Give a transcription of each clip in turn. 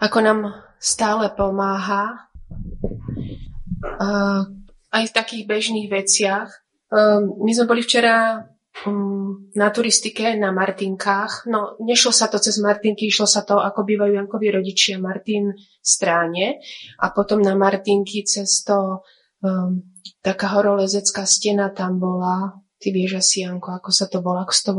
ako nám stále pomáha uh, aj v takých bežných veciach. Uh, my sme boli včera um, na turistike na Martinkách. No, nešlo sa to cez Martinky, išlo sa to, ako bývajú Jankovi rodičia Martin stráne. A potom na Martinky cez to um, taká horolezecká stena tam bola. Ty vieš asi, Janko, ako sa to volá, ako to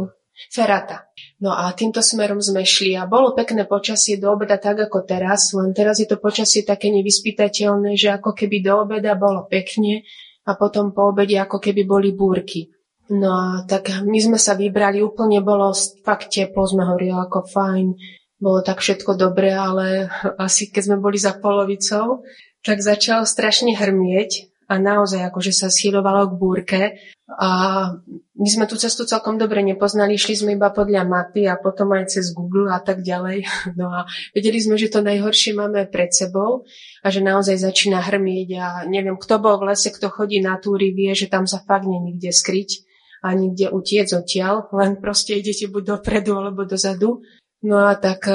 Ferata. No a týmto smerom sme šli a bolo pekné počasie do obeda tak ako teraz, len teraz je to počasie také nevyspytateľné, že ako keby do obeda bolo pekne a potom po obede ako keby boli búrky. No a tak my sme sa vybrali, úplne bolo fakt teplo, sme hovorili ako fajn, bolo tak všetko dobré, ale asi keď sme boli za polovicou, tak začalo strašne hrmieť a naozaj akože sa schýlovalo k búrke a my sme tú cestu celkom dobre nepoznali, šli sme iba podľa mapy a potom aj cez Google a tak ďalej. No a vedeli sme, že to najhoršie máme pred sebou a že naozaj začína hrmieť a neviem, kto bol v lese, kto chodí na túry, vie, že tam sa fakt nie nikde skryť a nikde utiec odtiaľ, len proste idete buď dopredu alebo dozadu. No a tak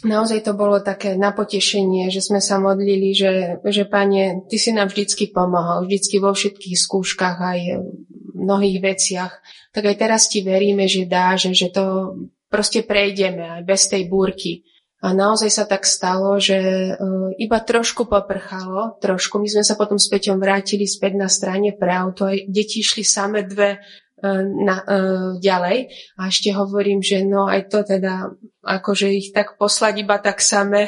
naozaj to bolo také napotešenie, že sme sa modlili, že, že Pane, Ty si nám vždycky pomohol, vždycky vo všetkých skúškach aj v mnohých veciach. Tak aj teraz Ti veríme, že dá, že, že to proste prejdeme aj bez tej búrky. A naozaj sa tak stalo, že uh, iba trošku poprchalo, trošku. My sme sa potom s Peťom vrátili späť na strane pre auto. Deti išli same dve na, uh, ďalej. A ešte hovorím, že no aj to teda, akože ich tak poslať iba tak same.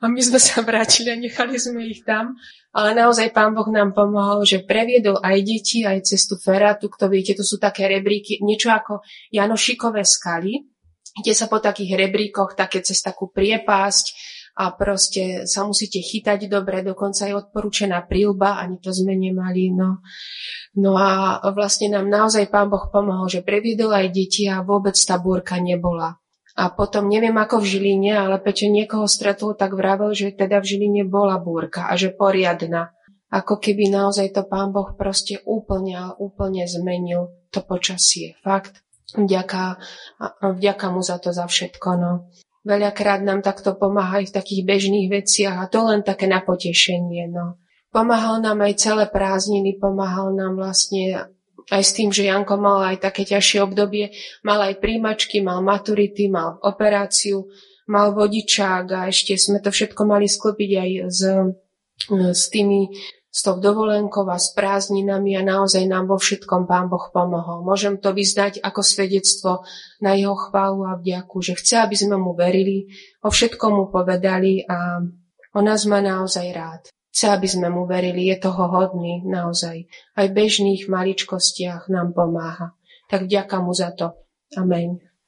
A my sme sa vrátili a nechali sme ich tam. Ale naozaj pán Boh nám pomohol, že previedol aj deti, aj cestu Feratu, kto viete, to sú také rebríky, niečo ako Janošikové skaly, kde sa po takých rebríkoch, také cez takú priepásť a proste sa musíte chytať dobre, dokonca je odporúčená prílba, ani to sme nemali, no. No a vlastne nám naozaj pán Boh pomohol, že previedol aj deti a vôbec tá búrka nebola. A potom neviem ako v Žiline, ale Peťo niekoho stretol, tak vravel, že teda v Žiline bola búrka a že poriadna. Ako keby naozaj to pán Boh proste úplne a úplne zmenil to počasie. Fakt. Vďaka, vďaka mu za to za všetko. No. Veľakrát nám takto pomáha aj v takých bežných veciach a to len také na potešenie. No. Pomáhal nám aj celé prázdniny, pomáhal nám vlastne aj s tým, že Janko mal aj také ťažšie obdobie, mal aj príjmačky, mal maturity, mal operáciu, mal vodičák a ešte sme to všetko mali sklopiť aj s, s tými s tou dovolenkou a s prázdninami a naozaj nám vo všetkom Pán Boh pomohol. Môžem to vyznať ako svedectvo na jeho chválu a vďaku, že chce, aby sme mu verili, o všetkom mu povedali a on nás má naozaj rád. Chce, aby sme mu verili, je toho hodný, naozaj. Aj v bežných maličkostiach nám pomáha. Tak vďaka mu za to. Amen.